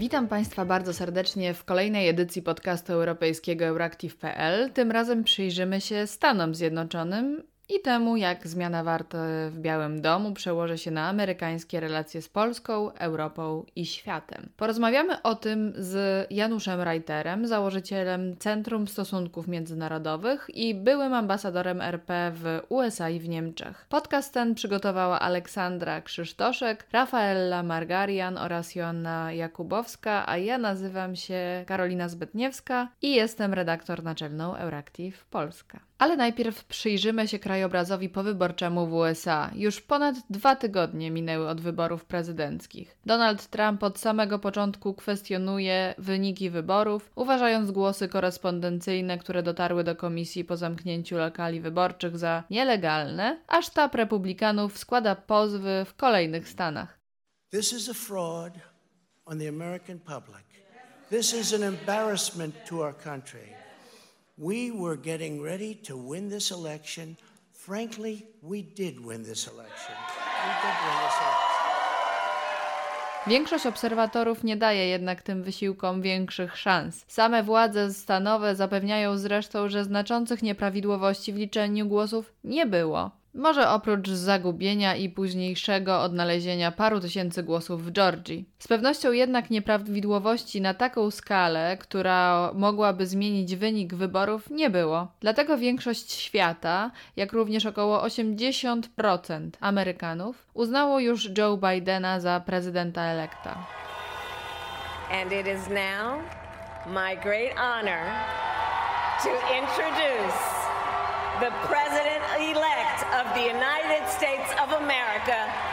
Witam Państwa bardzo serdecznie w kolejnej edycji podcastu europejskiego Euractiv.pl. Tym razem przyjrzymy się Stanom Zjednoczonym i temu, jak zmiana wart w Białym Domu przełoży się na amerykańskie relacje z Polską, Europą i światem. Porozmawiamy o tym z Januszem Reiterem, założycielem Centrum Stosunków Międzynarodowych i byłym ambasadorem RP w USA i w Niemczech. Podcast ten przygotowała Aleksandra Krzysztoszek, Rafaela Margarian oraz Joanna Jakubowska, a ja nazywam się Karolina Zbytniewska i jestem redaktor naczelną Euractiv Polska. Ale najpierw przyjrzymy się krajobrazowi powyborczemu w USA. Już ponad dwa tygodnie minęły od wyborów prezydenckich. Donald Trump od samego początku kwestionuje wyniki wyborów, uważając głosy korespondencyjne, które dotarły do komisji po zamknięciu lokali wyborczych za nielegalne, a sztab republikanów składa pozwy w kolejnych stanach. This is a fraud on the American public. This is an embarrassment to our country. We were getting ready to win this election. Frankly, we did win this election. We did win this election. Większość obserwatorów nie daje jednak tym wysiłkom większych szans. Same władze stanowe zapewniają zresztą, że znaczących nieprawidłowości w liczeniu głosów nie było. Może oprócz zagubienia i późniejszego odnalezienia paru tysięcy głosów w Georgii. Z pewnością jednak nieprawidłowości na taką skalę, która mogłaby zmienić wynik wyborów, nie było. Dlatego większość świata, jak również około 80% Amerykanów, uznało już Joe Bidena za prezydenta elekta. And it is now my great honor to introduce the president America,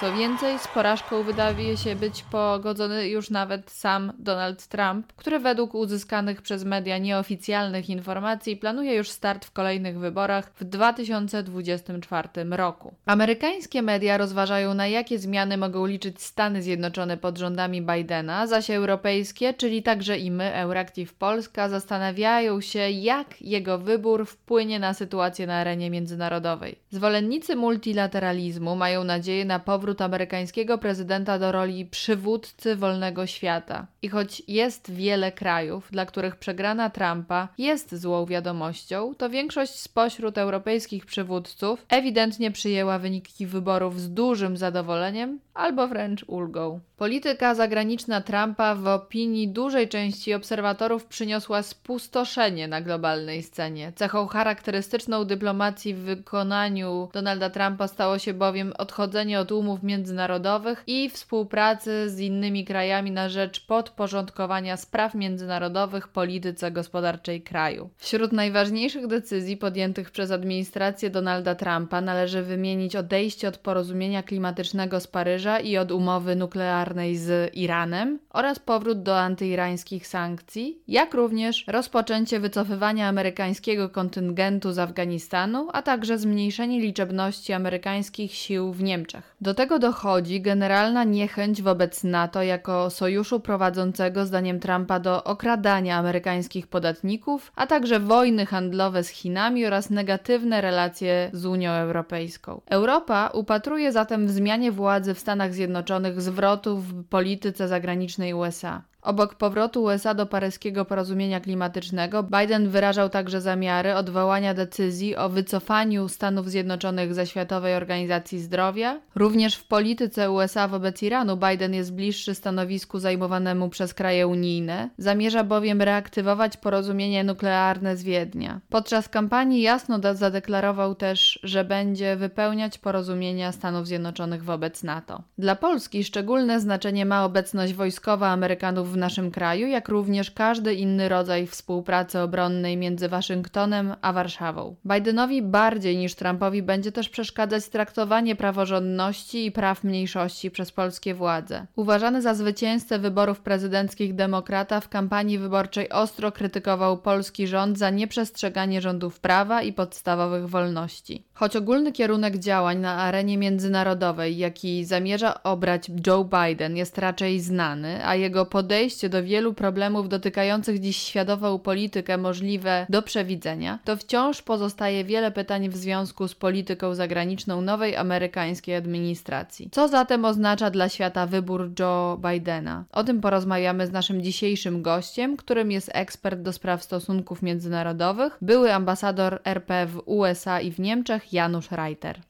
Co więcej, z porażką wydaje się być pogodzony już nawet sam Donald Trump, który według uzyskanych przez media nieoficjalnych informacji planuje już start w kolejnych wyborach w 2024 roku. Amerykańskie media rozważają, na jakie zmiany mogą liczyć Stany Zjednoczone pod rządami Bidena, zaś europejskie, czyli także i my, Euractiv Polska, zastanawiają się, jak jego wybór wpłynie na sytuację na arenie międzynarodowej. Zwolennicy multilateralizmu mają nadzieję na powrót amerykańskiego prezydenta do roli przywódcy wolnego świata. I choć jest wiele krajów, dla których przegrana Trumpa jest złą wiadomością, to większość spośród europejskich przywódców ewidentnie przyjęła wyniki wyborów z dużym zadowoleniem albo wręcz ulgą. Polityka zagraniczna Trumpa w opinii dużej części obserwatorów przyniosła spustoszenie na globalnej scenie. Cechą charakterystyczną dyplomacji w wykonaniu Donalda Trumpa stało się bowiem odchodzenie od umów międzynarodowych i współpracy z innymi krajami na rzecz podporządkowania spraw międzynarodowych polityce gospodarczej kraju. Wśród najważniejszych decyzji podjętych przez administrację Donalda Trumpa należy wymienić odejście od porozumienia klimatycznego z Paryża i od umowy nuklearnej z Iranem oraz powrót do antyirańskich sankcji, jak również rozpoczęcie wycofywania amerykańskiego kontyngentu z Afganistanu, a także zmniejszenie liczebności amerykańskich sił w Niemczech. Do tego dochodzi generalna niechęć wobec NATO jako sojuszu prowadzącego zdaniem Trumpa do okradania amerykańskich podatników, a także wojny handlowe z Chinami oraz negatywne relacje z Unią Europejską. Europa upatruje zatem w zmianie władzy w Stanach Zjednoczonych zwrotu w polityce zagranicznej USA. Obok powrotu USA do paryskiego porozumienia klimatycznego, Biden wyrażał także zamiary odwołania decyzji o wycofaniu Stanów Zjednoczonych ze Światowej Organizacji Zdrowia. Również w polityce USA wobec Iranu Biden jest bliższy stanowisku zajmowanemu przez kraje unijne, zamierza bowiem reaktywować porozumienie nuklearne z Wiednia. Podczas kampanii jasno zadeklarował też, że będzie wypełniać porozumienia Stanów Zjednoczonych wobec NATO. Dla Polski szczególne znaczenie ma obecność wojskowa Amerykanów w naszym kraju, jak również każdy inny rodzaj współpracy obronnej między Waszyngtonem a Warszawą. Bidenowi bardziej niż Trumpowi będzie też przeszkadzać traktowanie praworządności i praw mniejszości przez polskie władze. Uważany za zwycięzcę wyborów prezydenckich demokrata w kampanii wyborczej ostro krytykował polski rząd za nieprzestrzeganie rządów prawa i podstawowych wolności. Choć ogólny kierunek działań na arenie międzynarodowej, jaki zamierza obrać Joe Biden, jest raczej znany, a jego podejście podejście do wielu problemów dotykających dziś światową politykę możliwe do przewidzenia, to wciąż pozostaje wiele pytań w związku z polityką zagraniczną nowej amerykańskiej administracji. Co zatem oznacza dla świata wybór Joe Bidena? O tym porozmawiamy z naszym dzisiejszym gościem, którym jest ekspert do spraw stosunków międzynarodowych, były ambasador RP w USA i w Niemczech Janusz Reiter.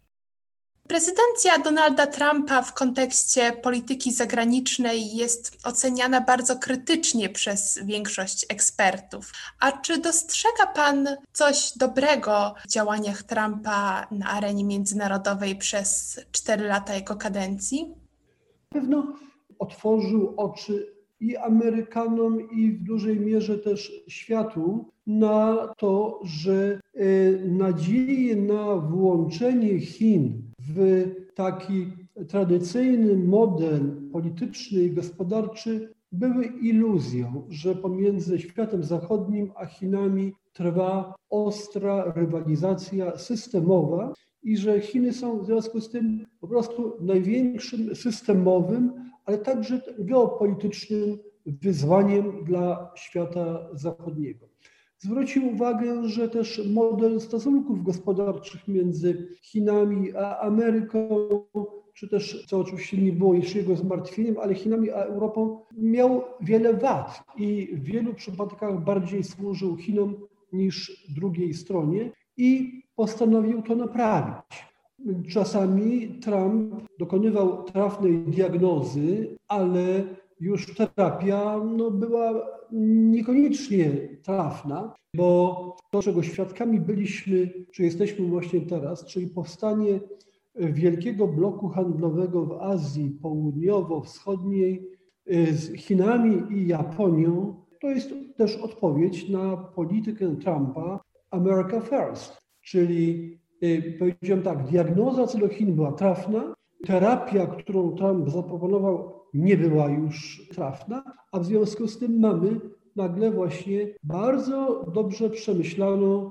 Prezydencja Donalda Trumpa w kontekście polityki zagranicznej jest oceniana bardzo krytycznie przez większość ekspertów. A czy dostrzega Pan coś dobrego w działaniach Trumpa na arenie międzynarodowej przez cztery lata jego kadencji? Pewno otworzył oczy i Amerykanom, i w dużej mierze też światu na to, że e, nadzieje na włączenie Chin w taki tradycyjny model polityczny i gospodarczy były iluzją, że pomiędzy światem zachodnim a Chinami trwa ostra rywalizacja systemowa i że Chiny są w związku z tym po prostu największym systemowym, ale także geopolitycznym wyzwaniem dla świata zachodniego. Zwrócił uwagę, że też model stosunków gospodarczych między Chinami a Ameryką, czy też, co oczywiście nie było jeszcze jego zmartwieniem, ale Chinami a Europą, miał wiele wad i w wielu przypadkach bardziej służył Chinom niż drugiej stronie i postanowił to naprawić. Czasami Trump dokonywał trafnej diagnozy, ale już terapia no, była niekoniecznie trafna, bo to, czego świadkami byliśmy, czy jesteśmy właśnie teraz, czyli powstanie wielkiego bloku handlowego w Azji Południowo-Wschodniej y, z Chinami i Japonią, to jest też odpowiedź na politykę Trumpa America First, czyli y, powiedziałem tak, diagnoza co do Chin była trafna, terapia, którą Trump zaproponował, nie była już trafna, a w związku z tym mamy nagle właśnie bardzo dobrze przemyślaną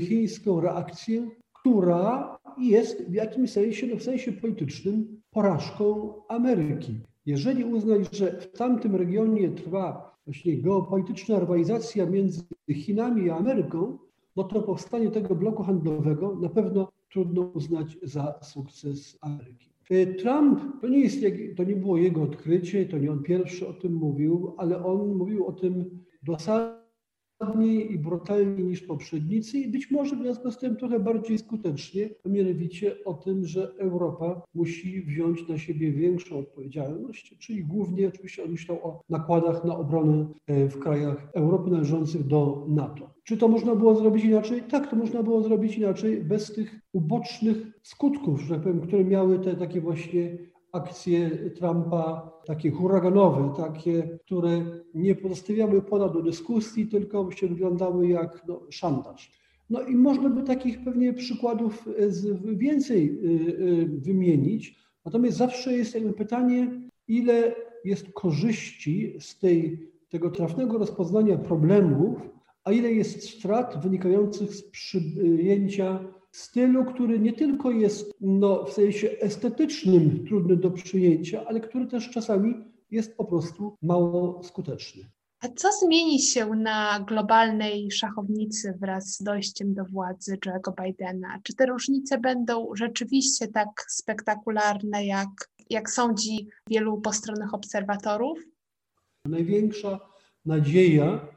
chińską reakcję, która jest w jakimś sensie, no w sensie politycznym, porażką Ameryki. Jeżeli uznać, że w tamtym regionie trwa właśnie geopolityczna rywalizacja między Chinami i Ameryką, no to powstanie tego bloku handlowego na pewno trudno uznać za sukces Ameryki. Y, Trump to nie, jest, to nie było jego odkrycie, to nie on pierwszy o tym mówił, ale on mówił o tym i brutalniej niż poprzednicy i być może w związku z tym trochę bardziej skutecznie, mianowicie o tym, że Europa musi wziąć na siebie większą odpowiedzialność, czyli głównie oczywiście on myślał o nakładach na obronę e, w krajach Europy należących do NATO. Czy to można było zrobić inaczej? Tak, to można było zrobić inaczej bez tych ubocznych skutków, że tak powiem, które miały te takie właśnie akcje Trumpa, takie huraganowe, takie, które nie pozostawiały pola do dyskusji, tylko się wyglądały jak no, szantaż. No i można by takich pewnie przykładów więcej y, y, wymienić. Natomiast zawsze jest pytanie, ile jest korzyści z tej, tego trafnego rozpoznania problemów, a ile jest strat wynikających z przyjęcia stylu, który nie tylko jest no, w sensie estetycznym trudny do przyjęcia, ale który też czasami jest po prostu mało skuteczny. A co zmieni się na globalnej szachownicy wraz z dojściem do władzy Joe'ego Bidena? Czy te różnice będą rzeczywiście tak spektakularne, jak, jak sądzi wielu postronnych obserwatorów? Największa nadzieja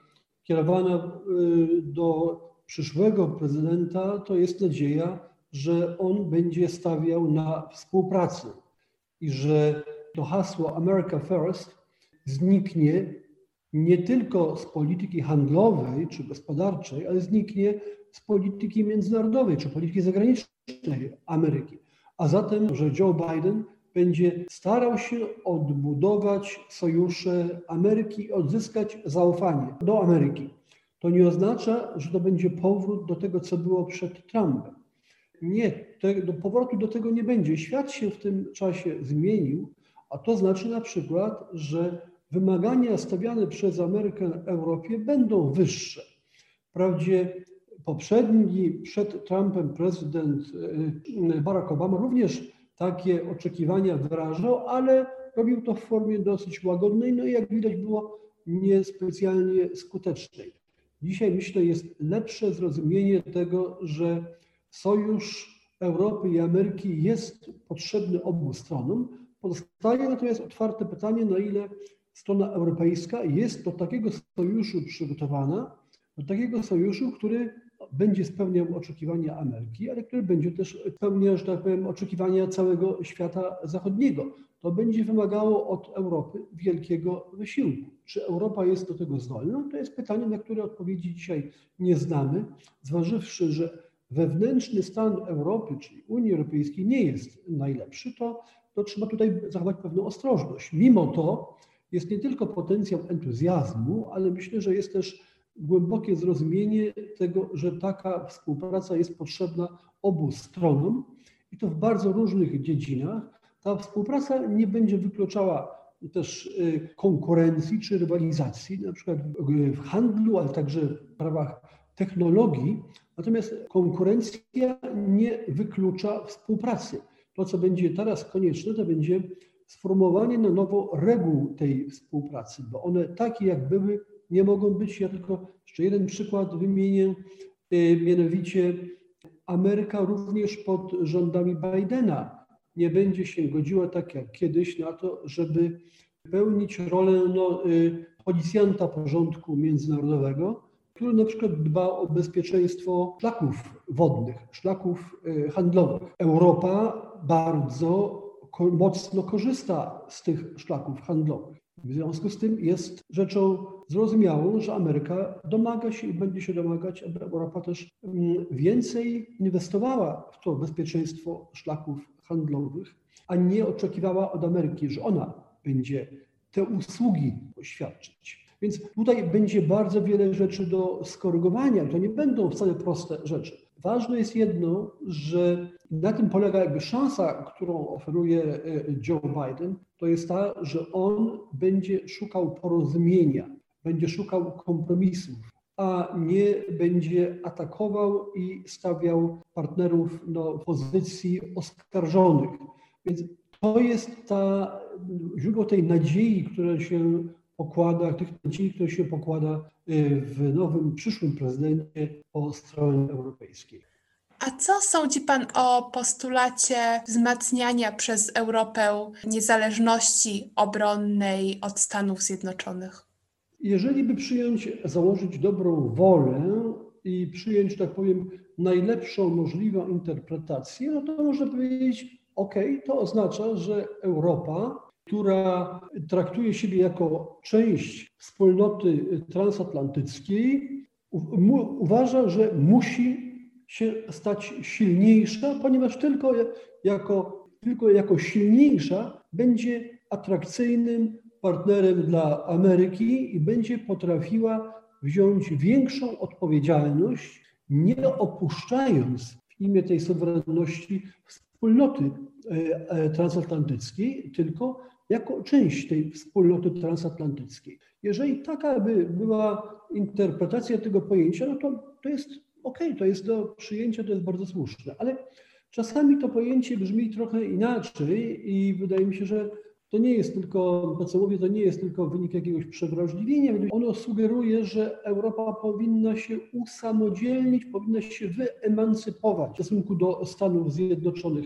kierowana y, do przyszłego prezydenta to jest nadzieja, że on będzie stawiał na współpracę i że to hasło America First zniknie nie tylko z polityki handlowej czy gospodarczej, ale zniknie z polityki międzynarodowej czy polityki zagranicznej Ameryki. A zatem, że Joe Biden będzie starał się odbudować sojusze Ameryki odzyskać zaufanie do Ameryki. To nie oznacza, że to będzie powrót do tego, co było przed Trumpem. Nie, te, do powrotu do tego nie będzie. Świat się w tym czasie zmienił, a to znaczy na przykład, że wymagania stawiane przez Amerykę Europie będą wyższe. Wprawdzie poprzedni, przed Trumpem prezydent y, Barack Obama również takie oczekiwania wyrażał, ale robił to w formie dosyć łagodnej, no i jak widać było niespecjalnie skutecznej. Dzisiaj myślę jest lepsze zrozumienie tego, że sojusz Europy i Ameryki jest potrzebny obu stronom. Pozostaje natomiast otwarte pytanie, na ile strona europejska jest do takiego sojuszu przygotowana, do takiego sojuszu, który będzie spełniał oczekiwania Ameryki, ale który będzie też spełniał, że tak powiem, oczekiwania całego świata zachodniego. To będzie wymagało od Europy wielkiego wysiłku. Czy Europa jest do tego zdolna? To jest pytanie, na które odpowiedzi dzisiaj nie znamy, zważywszy, że wewnętrzny stan Europy, czyli Unii Europejskiej nie jest najlepszy, to, to trzeba tutaj zachować pewną ostrożność. Mimo to jest nie tylko potencjał entuzjazmu, ale myślę, że jest też głębokie zrozumienie tego, że taka współpraca jest potrzebna obu stronom i to w bardzo różnych dziedzinach. Ta współpraca nie będzie wykluczała też y, konkurencji czy rywalizacji, na przykład w handlu, ale także w prawach technologii. Natomiast konkurencja nie wyklucza współpracy. To, co będzie teraz konieczne, to będzie sformułowanie na nowo reguł tej współpracy, bo one takie jak były nie mogą być. Ja tylko jeszcze jeden przykład wymienię, y, mianowicie Ameryka również pod rządami Bidena nie będzie się godziła tak jak kiedyś na to, żeby pełnić rolę no, y, policjanta porządku międzynarodowego, który na przykład dba o bezpieczeństwo szlaków wodnych, szlaków y, handlowych. Europa bardzo mocno korzysta z tych szlaków handlowych. W związku z tym jest rzeczą zrozumiałą, że Ameryka domaga się i będzie się domagać, aby Europa też mm, więcej inwestowała w to bezpieczeństwo szlaków handlowych, a nie oczekiwała od Ameryki, że ona będzie te usługi świadczyć. Więc tutaj będzie bardzo wiele rzeczy do skorygowania. To nie będą wcale proste rzeczy. Ważne jest jedno, że na tym polega jakby szansa, którą oferuje e, Joe Biden, to jest ta, że on będzie szukał porozumienia, będzie szukał kompromisów, a nie będzie atakował i stawiał partnerów do pozycji oskarżonych. Więc to jest ta źródło tej nadziei, które się pokłada, tych nadziei, które się pokłada y, w nowym, przyszłym prezydencie po stronie europejskiej. A co sądzi Pan o postulacie wzmacniania przez Europę niezależności obronnej od Stanów Zjednoczonych? Jeżeli by przyjąć, założyć dobrą wolę i przyjąć, tak powiem, najlepszą możliwą interpretację, no to można powiedzieć, ok, to oznacza, że Europa która traktuje siebie jako część wspólnoty transatlantyckiej, uważa, że musi się stać silniejsza, ponieważ tylko jako, tylko jako silniejsza będzie atrakcyjnym partnerem dla Ameryki i będzie potrafiła wziąć większą odpowiedzialność, nie opuszczając w imię tej suwerenności wspólnoty e, e, transatlantyckiej, tylko jako część tej wspólnoty transatlantyckiej. Jeżeli taka by była interpretacja tego pojęcia, no to, to jest ok, to jest do przyjęcia, to jest bardzo słuszne, ale czasami to pojęcie brzmi trochę inaczej i wydaje mi się, że to nie jest tylko, to co mówię, to nie jest tylko wynik jakiegoś przewrażliwienia. Ono sugeruje, że Europa powinna się usamodzielnić, powinna się wyemancypować w stosunku do Stanów Zjednoczonych.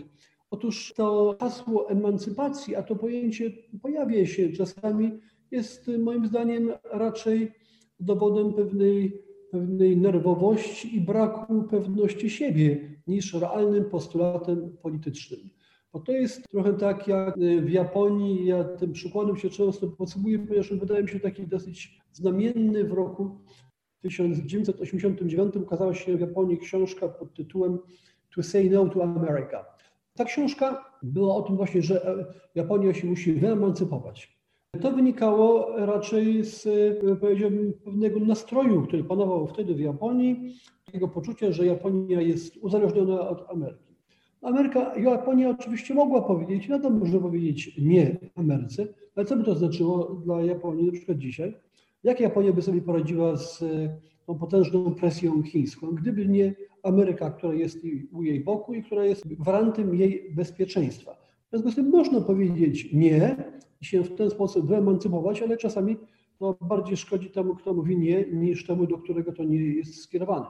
Otóż to hasło emancypacji, a to pojęcie pojawia się czasami, jest moim zdaniem raczej dowodem pewnej, pewnej nerwowości i braku pewności siebie niż realnym postulatem politycznym. Bo to jest trochę tak jak w Japonii, ja tym przykładem się często posługuję, ponieważ wydaje mi się taki dosyć znamienny. W roku 1989 ukazała się w Japonii książka pod tytułem To Say No to America ta książka była o tym właśnie, że Japonia się musi wyemancypować. To wynikało raczej z powiedziałbym, pewnego nastroju, który panował wtedy w Japonii, takiego poczucia, że Japonia jest uzależniona od Ameryki. Ameryka, Japonia oczywiście mogła powiedzieć, to można powiedzieć nie Ameryce, ale co by to znaczyło dla Japonii na przykład dzisiaj? Jak Japonia by sobie poradziła z tą potężną presją chińską, gdyby nie Ameryka, która jest u jej boku i która jest gwarantem jej bezpieczeństwa. W związku z tym można powiedzieć nie, i się w ten sposób wyemancypować, ale czasami to bardziej szkodzi temu, kto mówi nie, niż temu, do którego to nie jest skierowane.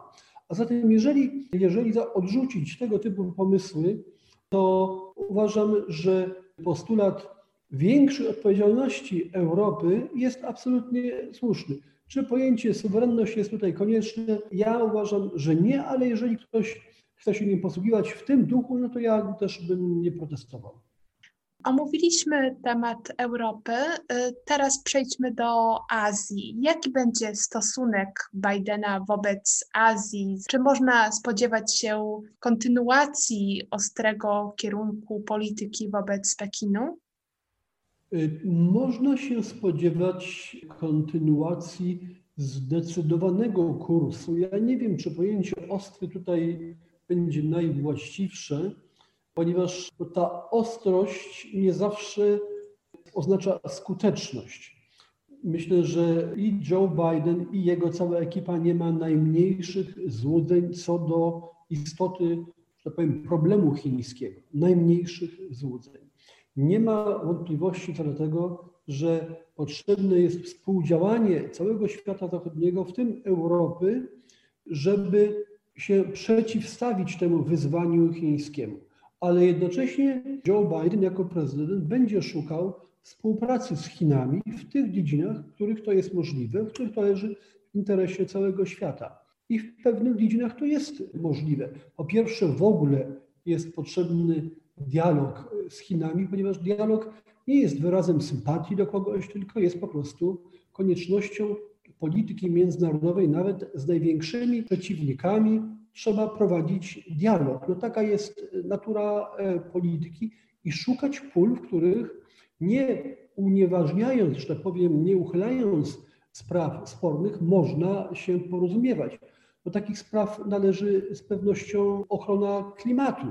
A zatem, jeżeli, jeżeli odrzucić tego typu pomysły, to uważam, że postulat większej odpowiedzialności Europy jest absolutnie słuszny. Czy pojęcie suwerenność jest tutaj konieczne? Ja uważam, że nie, ale jeżeli ktoś chce się nim posługiwać w tym duchu, no to ja też bym nie protestował. Omówiliśmy temat Europy. Y, teraz przejdźmy do Azji. Jaki będzie stosunek Bidena wobec Azji? Czy można spodziewać się kontynuacji ostrego kierunku polityki wobec Pekinu? Y, można się spodziewać kontynuacji zdecydowanego kursu. Ja nie wiem, czy pojęcie ostry tutaj będzie najwłaściwsze, ponieważ ta ostrość nie zawsze oznacza skuteczność. Myślę, że i Joe Biden, i jego cała ekipa nie ma najmniejszych złudzeń co do istoty, że tak powiem, problemu chińskiego. Najmniejszych złudzeń. Nie ma wątpliwości co do tego, że potrzebne jest współdziałanie całego świata zachodniego, w tym Europy, żeby się przeciwstawić temu wyzwaniu chińskiemu. Ale jednocześnie Joe Biden jako prezydent będzie szukał współpracy z Chinami w tych dziedzinach, w których to jest możliwe, w których to leży w interesie całego świata. I w pewnych dziedzinach to jest możliwe. Po pierwsze, w ogóle jest potrzebny dialog z Chinami, ponieważ dialog nie jest wyrazem sympatii do kogoś, tylko jest po prostu koniecznością polityki międzynarodowej, nawet z największymi przeciwnikami, trzeba prowadzić dialog. No taka jest natura e, polityki i szukać pól, w których nie unieważniając, że tak powiem, nie uchylając spraw spornych, można się porozumiewać. Do takich spraw należy z pewnością ochrona klimatu.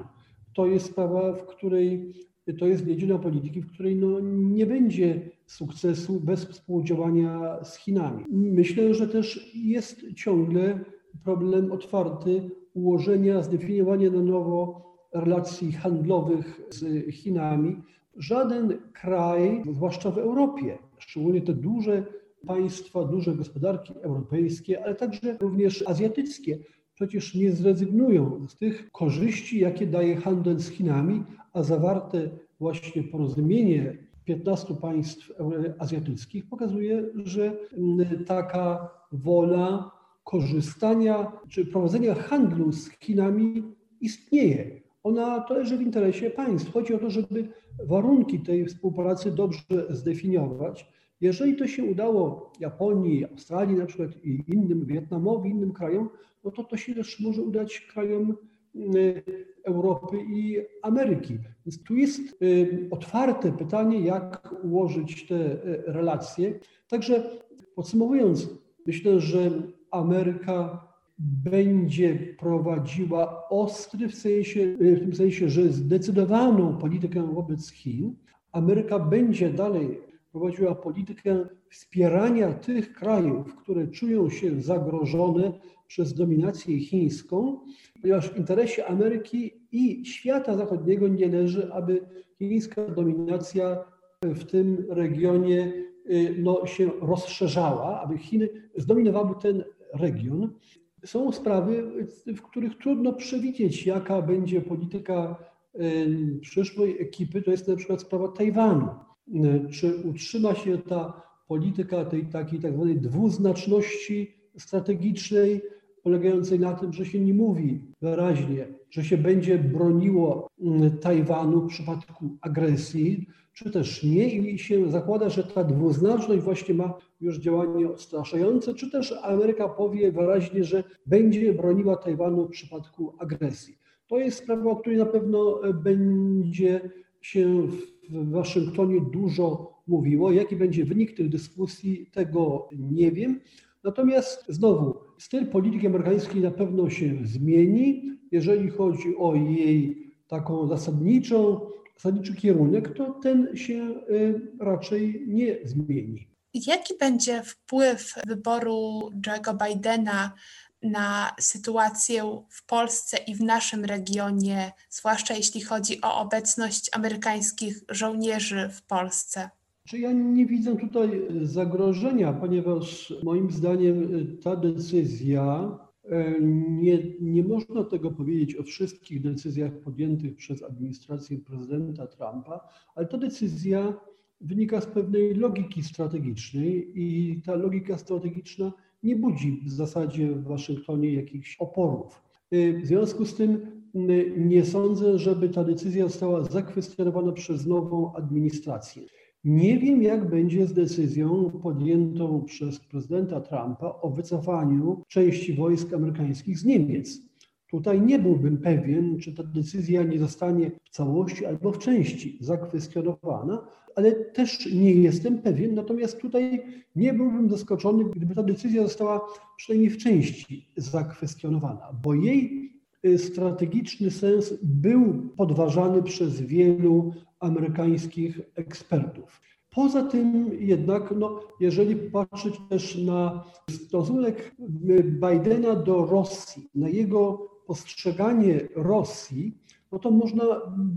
To jest sprawa, w której to jest dziedzina polityki, w której no, nie będzie sukcesu bez współdziałania z Chinami. Myślę, że też jest ciągle problem otwarty ułożenia, zdefiniowania na nowo relacji handlowych z Chinami. Żaden kraj, zwłaszcza w Europie, szczególnie te duże państwa, duże gospodarki europejskie, ale także również azjatyckie, przecież nie zrezygnują z tych korzyści, jakie daje handel z Chinami, a zawarte właśnie porozumienie 15 państw azjatyckich pokazuje, że mm, taka wola korzystania czy prowadzenia handlu z Chinami istnieje. Ona to leży w interesie państw. Chodzi o to, żeby warunki tej współpracy dobrze zdefiniować. Jeżeli to się udało Japonii, Australii na przykład i innym, Wietnamowi, innym krajom, no to to się też może udać krajom y, Europy i Ameryki. Więc tu jest y, otwarte pytanie, jak ułożyć te y, relacje. Także podsumowując, myślę, że Ameryka będzie prowadziła ostry w, sensie, w tym sensie, że zdecydowaną politykę wobec Chin. Ameryka będzie dalej prowadziła politykę wspierania tych krajów, które czują się zagrożone przez dominację chińską, ponieważ w interesie Ameryki i świata zachodniego nie leży, aby chińska dominacja w tym regionie y, no, się rozszerzała, aby Chiny zdominowały ten region. Są sprawy, w których trudno przewidzieć, jaka będzie polityka y, przyszłej ekipy. To jest na przykład sprawa Tajwanu. Y, czy utrzyma się ta polityka tej takiej tak zwanej dwuznaczności strategicznej, polegającej na tym, że się nie mówi wyraźnie, że się będzie broniło y, Tajwanu w przypadku agresji, czy też nie i się zakłada, że ta dwuznaczność właśnie ma już działanie odstraszające, czy też Ameryka powie wyraźnie, że będzie broniła Tajwanu w przypadku agresji. To jest sprawa, o której na pewno e, będzie się w Waszyngtonie dużo mówiło. Jaki będzie wynik tych dyskusji, tego nie wiem. Natomiast znowu, styl polityki amerykańskiej na pewno się zmieni. Jeżeli chodzi o jej taką zasadniczą, zasadniczy kierunek, to ten się y, raczej nie zmieni. Jaki będzie wpływ wyboru Joe'ego Bidena na sytuację w Polsce i w naszym regionie, zwłaszcza jeśli chodzi o obecność amerykańskich żołnierzy w Polsce? Czy ja nie widzę tutaj zagrożenia, ponieważ moim zdaniem ta decyzja e, nie, nie można tego powiedzieć o wszystkich decyzjach podjętych przez administrację prezydenta Trumpa, ale ta decyzja wynika z pewnej logiki strategicznej i ta logika strategiczna nie budzi w zasadzie w Waszyngtonie jakichś oporów. Y, w związku z tym y, nie sądzę, żeby ta decyzja została zakwestionowana przez nową administrację. Nie wiem, jak będzie z decyzją podjętą przez prezydenta Trumpa o wycofaniu części wojsk amerykańskich z Niemiec. Tutaj nie byłbym pewien, czy ta decyzja nie zostanie w całości albo w części zakwestionowana, ale też nie jestem pewien. Natomiast tutaj nie byłbym zaskoczony, gdyby ta decyzja została przynajmniej w części zakwestionowana, bo jej y, strategiczny sens był podważany przez wielu amerykańskich ekspertów. Poza tym jednak, no, jeżeli patrzeć też na stosunek Bidena do Rosji, na jego postrzeganie Rosji, no to można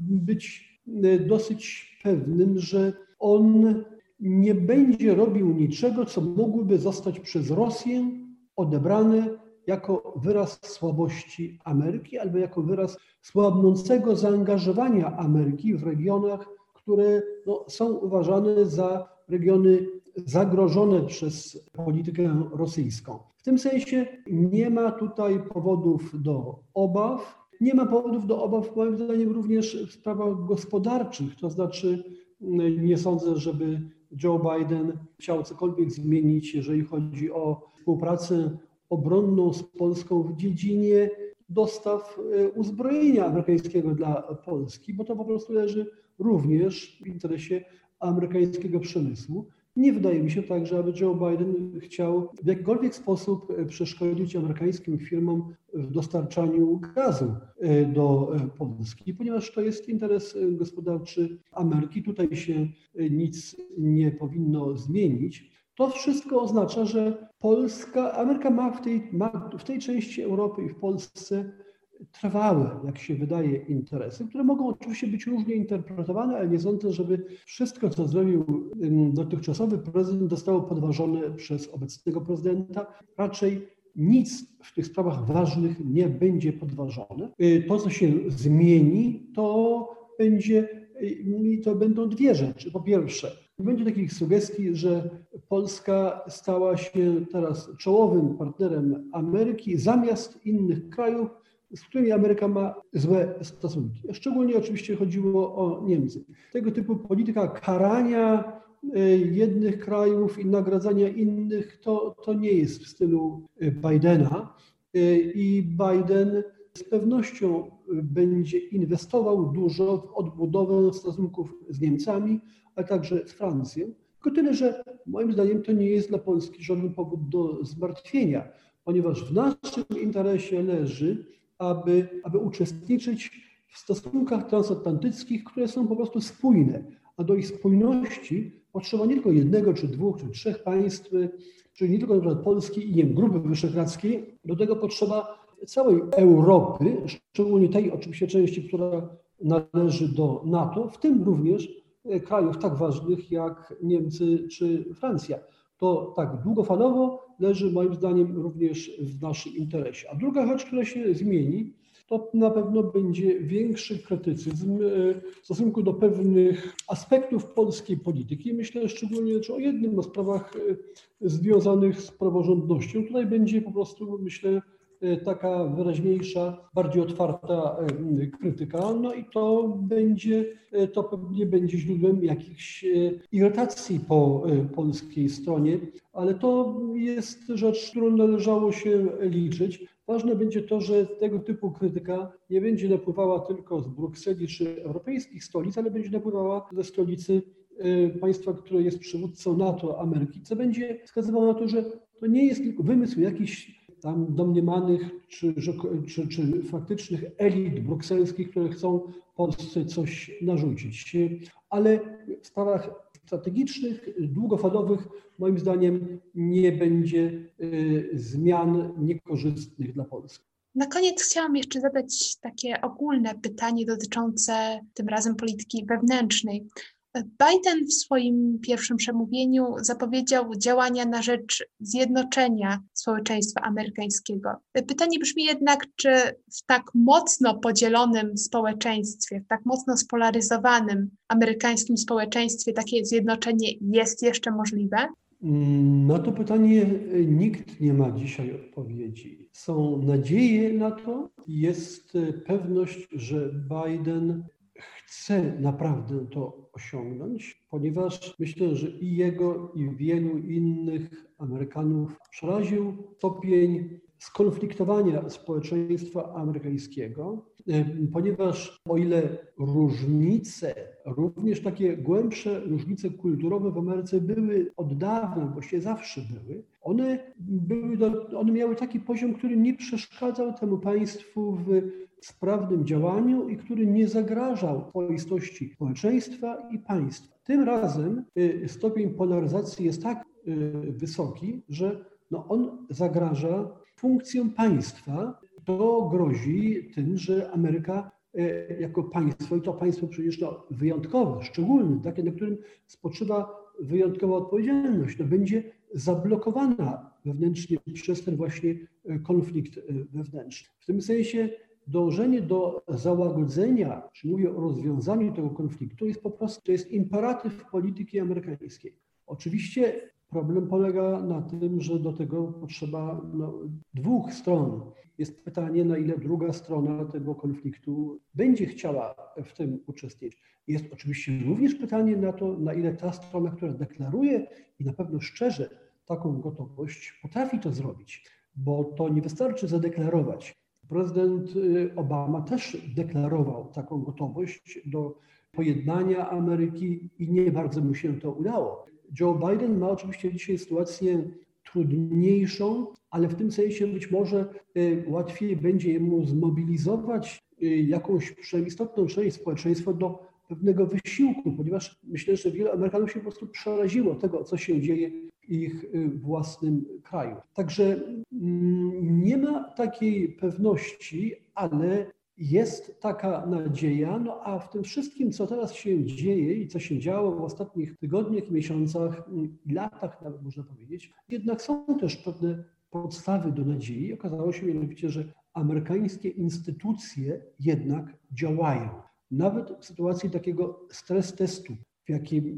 być y, dosyć pewnym, że on nie będzie robił niczego, co mogłoby zostać przez Rosję odebrane jako wyraz słabości Ameryki albo jako wyraz słabnącego zaangażowania Ameryki w regionach, które no, są uważane za regiony zagrożone przez politykę rosyjską. W tym sensie nie ma tutaj powodów do obaw. Nie ma powodów do obaw, moim zdaniem, również w sprawach gospodarczych. To znaczy, nie sądzę, żeby Joe Biden chciał cokolwiek zmienić, jeżeli chodzi o współpracę obronną z Polską w dziedzinie dostaw e, uzbrojenia amerykańskiego dla Polski, bo to po prostu leży również w interesie amerykańskiego przemysłu. Nie wydaje mi się także, aby Joe Biden chciał w jakikolwiek sposób e, przeszkodzić amerykańskim firmom w dostarczaniu gazu e, do e, Polski, ponieważ to jest interes gospodarczy Ameryki. Tutaj się nic nie powinno zmienić. To wszystko oznacza, że Polska, Ameryka ma w tej, ma w tej części Europy i w Polsce trwałe, jak się wydaje, interesy, które mogą oczywiście być różnie interpretowane, ale nie sądzę, żeby wszystko, co zrobił dotychczasowy prezydent, zostało podważone przez obecnego prezydenta. Raczej nic w tych sprawach ważnych nie będzie podważone. Y, to, co się zmieni, to będzie, y, to będą dwie rzeczy. Po pierwsze, nie będzie takich sugestii, że Polska stała się teraz czołowym partnerem Ameryki zamiast innych krajów, z którymi Ameryka ma złe stosunki. Szczególnie oczywiście chodziło o Niemcy. Tego typu polityka karania y, jednych krajów i nagradzania innych to, to nie jest w stylu y, Bidena. Y, I Biden z pewnością będzie inwestował dużo w odbudowę stosunków z Niemcami, ale także z Francją. Tylko tyle, że moim zdaniem to nie jest dla Polski żaden powód do zmartwienia, ponieważ w naszym interesie leży aby, aby uczestniczyć w stosunkach transatlantyckich, które są po prostu spójne, a do ich spójności potrzeba nie tylko jednego, czy dwóch, czy trzech państw, czyli nie tylko na przykład Polski i wiem, Grupy Wyszehradzkiej, do tego potrzeba całej Europy, szczególnie tej oczywiście części, która należy do NATO, w tym również krajów tak ważnych jak Niemcy czy Francja. To tak długofalowo leży moim zdaniem również w naszym interesie. A druga rzecz, która się zmieni, to na pewno będzie większy krytycyzm e, w stosunku do pewnych aspektów polskiej polityki. Myślę szczególnie o jednym, o sprawach e, związanych z praworządnością. Tutaj będzie po prostu, myślę, taka wyraźniejsza, bardziej otwarta krytyka, no i to będzie, to pewnie będzie źródłem jakichś irytacji po polskiej stronie, ale to jest rzecz, którą należało się liczyć. Ważne będzie to, że tego typu krytyka nie będzie napływała tylko z Brukseli czy europejskich stolic, ale będzie napływała ze stolicy y, państwa, które jest przywódcą NATO Ameryki, co będzie wskazywało na to, że to nie jest tylko wymysł jakichś tam domniemanych czy, czy, czy faktycznych elit brukselskich, które chcą Polsce coś narzucić. Ale w sprawach strategicznych, długofalowych, moim zdaniem nie będzie y, zmian niekorzystnych dla Polski. Na koniec chciałam jeszcze zadać takie ogólne pytanie dotyczące tym razem polityki wewnętrznej. Biden w swoim pierwszym przemówieniu zapowiedział działania na rzecz zjednoczenia społeczeństwa amerykańskiego. Pytanie brzmi jednak, czy w tak mocno podzielonym społeczeństwie, w tak mocno spolaryzowanym amerykańskim społeczeństwie takie zjednoczenie jest jeszcze możliwe? Na to pytanie nikt nie ma dzisiaj odpowiedzi. Są nadzieje na to, jest pewność, że Biden chce naprawdę to osiągnąć, ponieważ myślę, że i jego, i wielu innych Amerykanów przeraził stopień skonfliktowania społeczeństwa amerykańskiego, ponieważ o ile różnice, również takie głębsze różnice kulturowe w Ameryce były od dawna, właściwie zawsze były, one, były do, one miały taki poziom, który nie przeszkadzał temu państwu w sprawnym działaniu i który nie zagrażał spoistości społeczeństwa i państwa. Tym razem y, stopień polaryzacji jest tak y, wysoki, że no on zagraża funkcją państwa. To grozi tym, że Ameryka y, jako państwo, i to państwo przecież no, wyjątkowe, szczególne, takie, na którym spoczywa wyjątkowa odpowiedzialność, no, będzie zablokowana wewnętrznie przez ten właśnie konflikt wewnętrzny. W tym sensie dążenie do załagodzenia, czy mówię o rozwiązaniu tego konfliktu, jest po prostu to jest imperatyw polityki amerykańskiej. Oczywiście problem polega na tym, że do tego potrzeba no, dwóch stron. Jest pytanie, na ile druga strona tego konfliktu będzie chciała w tym uczestniczyć. Jest oczywiście również pytanie na to, na ile ta strona, która deklaruje i na pewno szczerze taką gotowość, potrafi to zrobić, bo to nie wystarczy zadeklarować Prezydent y, Obama też deklarował taką gotowość do pojednania Ameryki i nie bardzo mu się to udało. Joe Biden ma oczywiście dzisiaj sytuację trudniejszą, ale w tym sensie być może y, łatwiej będzie mu zmobilizować y, jakąś przynajmniej część społeczeństwa do pewnego wysiłku, ponieważ myślę, że wiele Amerykanów się po prostu przeraziło tego, co się dzieje ich y, własnym kraju. Także mm, nie ma takiej pewności, ale jest taka nadzieja, no a w tym wszystkim, co teraz się dzieje i co się działo w ostatnich tygodniach, miesiącach i latach, nawet można powiedzieć, jednak są też pewne podstawy do nadziei. Okazało się mianowicie, że amerykańskie instytucje jednak działają. Nawet w sytuacji takiego stres testu, w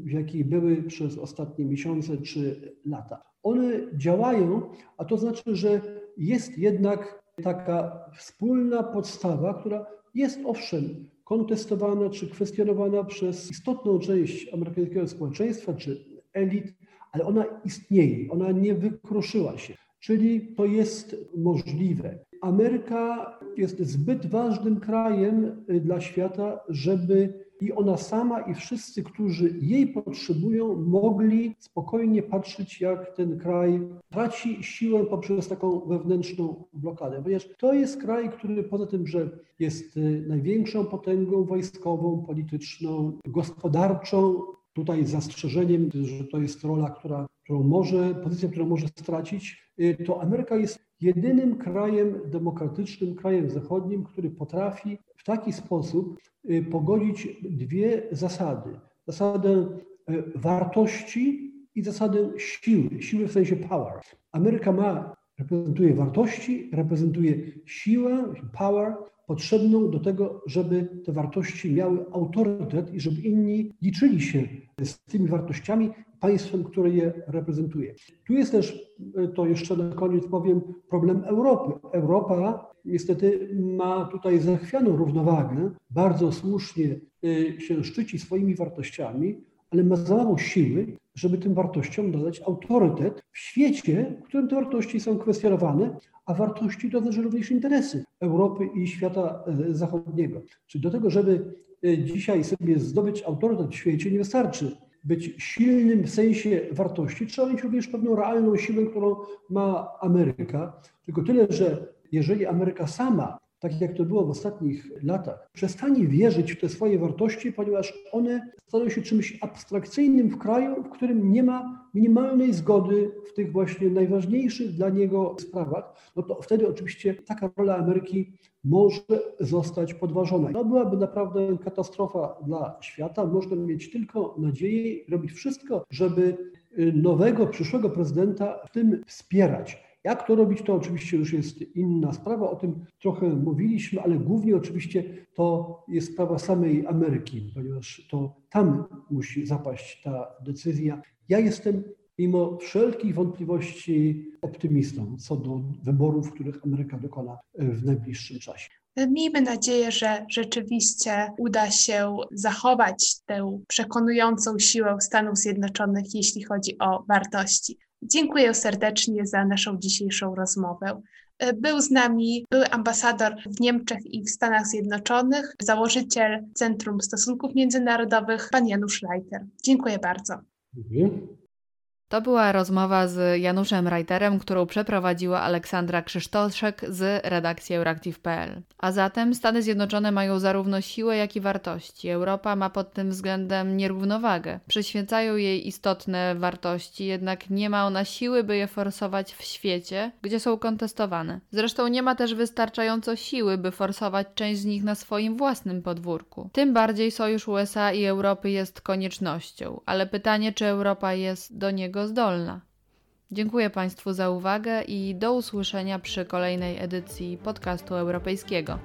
w jakiej były przez ostatnie miesiące czy lata. One działają, a to znaczy, że jest jednak taka wspólna podstawa, która jest owszem kontestowana czy kwestionowana przez istotną część amerykańskiego społeczeństwa czy elit, ale ona istnieje, ona nie wykruszyła się. Czyli to jest możliwe. Ameryka jest zbyt ważnym krajem dla świata, żeby i ona sama i wszyscy, którzy jej potrzebują, mogli spokojnie patrzeć, jak ten kraj traci siłę poprzez taką wewnętrzną blokadę. Ponieważ to jest kraj, który poza tym, że jest y, największą potęgą wojskową, polityczną, gospodarczą, tutaj zastrzeżeniem, że to jest rola, która, którą może, pozycja, którą może stracić, y, to Ameryka jest jedynym krajem demokratycznym, krajem zachodnim, który potrafi w taki sposób y, pogodzić dwie zasady. Zasadę y, wartości i zasadę siły, siły w sensie power. Ameryka ma, reprezentuje wartości, reprezentuje siłę, power, potrzebną do tego, żeby te wartości miały autorytet i żeby inni liczyli się z tymi wartościami państwem, które je reprezentuje. Tu jest też, e, to jeszcze na koniec powiem, problem Europy. Europa niestety ma tutaj zachwianą równowagę, bardzo słusznie e, się szczyci swoimi wartościami, ale ma za mało siły, żeby tym wartościom dodać autorytet w świecie, w którym te wartości są kwestionowane, a wartości to znaczy również interesy Europy i świata e, zachodniego. Czyli do tego, żeby dzisiaj sobie zdobyć autorytet w świecie, nie wystarczy być silnym w sensie wartości, trzeba mieć również pewną realną siłę, którą ma Ameryka. Tylko tyle, że jeżeli Ameryka sama tak jak to było w ostatnich latach, przestanie wierzyć w te swoje wartości, ponieważ one staną się czymś abstrakcyjnym w kraju, w którym nie ma minimalnej zgody w tych właśnie najważniejszych dla niego sprawach, no to wtedy oczywiście taka rola Ameryki może zostać podważona. To byłaby naprawdę katastrofa dla świata. Można mieć tylko nadzieję robić wszystko, żeby nowego, przyszłego prezydenta w tym wspierać. Jak to robić, to oczywiście już jest inna sprawa, o tym trochę mówiliśmy, ale głównie oczywiście to jest sprawa samej Ameryki, ponieważ to tam musi zapaść ta decyzja. Ja jestem mimo wszelkich wątpliwości optymistą co do wyborów, których Ameryka dokona w najbliższym czasie. Miejmy nadzieję, że rzeczywiście uda się zachować tę przekonującą siłę Stanów Zjednoczonych, jeśli chodzi o wartości. Dziękuję serdecznie za naszą dzisiejszą rozmowę. Był z nami były ambasador w Niemczech i w Stanach Zjednoczonych, założyciel Centrum Stosunków Międzynarodowych, pan Janusz Leiter. Dziękuję bardzo. Dziękuję. To była rozmowa z Januszem Reiterem, którą przeprowadziła Aleksandra Krzysztoszek z redakcji Euractiv.pl. A zatem Stany Zjednoczone mają zarówno siłę, jak i wartości. Europa ma pod tym względem nierównowagę. Przyświecają jej istotne wartości, jednak nie ma ona siły, by je forsować w świecie, gdzie są kontestowane. Zresztą nie ma też wystarczająco siły, by forsować część z nich na swoim własnym podwórku. Tym bardziej sojusz USA i Europy jest koniecznością, ale pytanie, czy Europa jest do niego tego zdolna. Dziękuję Państwu za uwagę i do usłyszenia przy kolejnej edycji podcastu europejskiego.